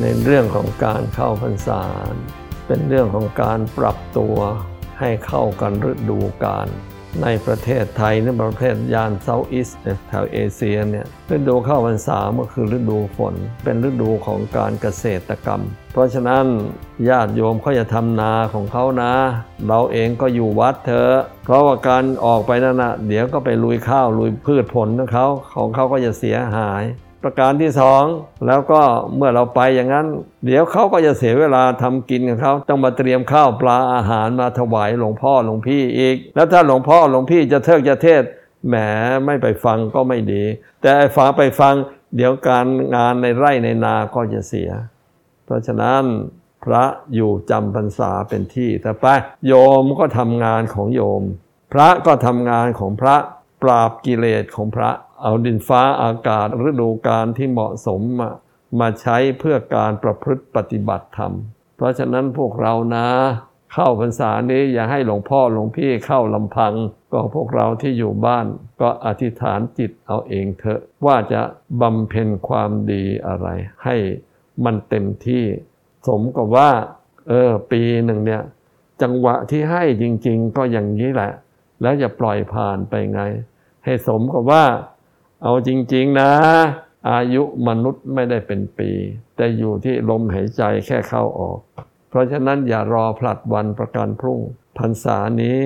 ในเรื่องของการเข้าพรรษา เป็นเรื่องของการปรับตัวให้เข้ากันฤดูกาลในประเทศไทยในประเทศยานเซาท์อีสต์แถวเอเชียเนี่ยฤดูเข้าพรรษาก็คือฤดูฝน เป็นฤดูของการเกษตรกรรม เพราะฉะนั้นญาติโยมเขาจะทำนาของเขานะ เราเองก็อยู่วัดเถอะเพราะว่าการออกไปนั่นนะเดี๋ยวก็ไปลุยข้าวลุยพืชผลของเขาของเขาก็จะเสียหาย ประการที่สองแล้วก็เมื่อเราไปอย่างนั้น เดี๋ยวเขาก็จะเสียเวลาทำกินกับเขาต้องมาเตรียมข้าวปลาอาหารมาถวายหลวงพ่อหลวงพี่อีก แล้วถ้าหลวงพ่อหลวงพี่จะเทิกจะเทศแหมไม่ไปฟังก็ไม่ดี แต่ฟังไปฟัง เดี๋ยวการงานในไร่ในนาก็จะเสีย เพราะฉะนั้นพระอยู่จำพรรษาเป็นที่แต่ไปโยมก็ทำงานของโยม พระก็ทำงานของพระ ปราบกิเลสของพระ เอาดินฟ้าอากาศฤดูกาลที่เหมาะสมมามาใช้เพื่อการประพฤติปฏิบัติธรรม เพราะฉะนั้นพวกเรานะ เข้าพรรษานี้อย่าให้หลวงพ่อหลวงพี่เข้าลำพัง ก็พวกเราที่อยู่บ้านก็อธิษฐานจิตเอาเองเถอะ ว่าจะบำเพ็ญความดีอะไร ให้มันเต็มที่สมกับว่า เออ ปีหนึ่งเนี่ย จังหวะที่ให้จริง ๆ ก็อย่างนี้แหละ แล้วจะปล่อยผ่านไปไง ให้สมกับว่า เอาจริง ๆ นะ อายุมนุษย์ไม่ได้เป็นปี แต่อยู่ที่ลมหายใจแค่เข้าออก เพราะฉะนั้นอย่ารอผลัดวันประกันพรุ่งพรรษานี้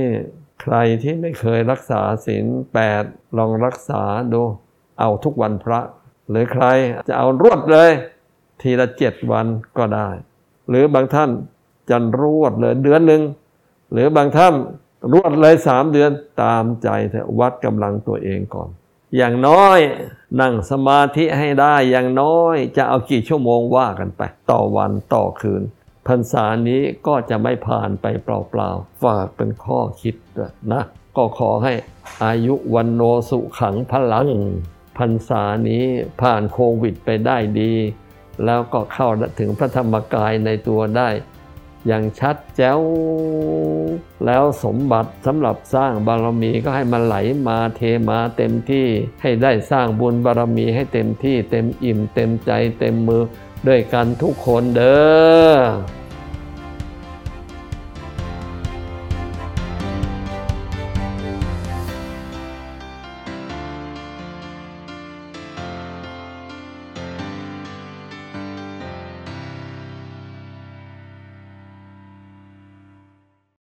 ใครที่ไม่เคยรักษาศีลแปดลองรักษาดู เอาทุกวันพระ หรือใครจะเอารวดเลย ทีละเจ็ดวันก็ได้ หรือบางท่านจันรวดเลยเดือนหนึ่งหรือบางท่าน รวดเลยสามเดือนตามใจแต่วัดกำลังตัวเองก่อน อย่างน้อยนั่งสมาธิให้ได้อย่างน้อยจะเอากี่ชั่วโมงว่ากันไป ต่อวันต่อคืนพรรษานี้ก็จะไม่ผ่านไปเปล่าๆ ฝากเป็นข้อคิดนะ ก็ขอให้อายุวันโนสุขังพลังพรรษานี้ผ่านโควิดไปได้ดี แล้วก็เข้าถึงพระธรรมกายในตัวได้ อย่างชัดแจ้วแล้วสมบัติสำหรับสร้างบารมีก็ให้มันไหลมาเทมาเต็มที่ให้ได้สร้างบุญบารมีให้เต็มที่เต็มอิ่มเต็มใจเต็มมือด้วยกันทุกคนเด้อ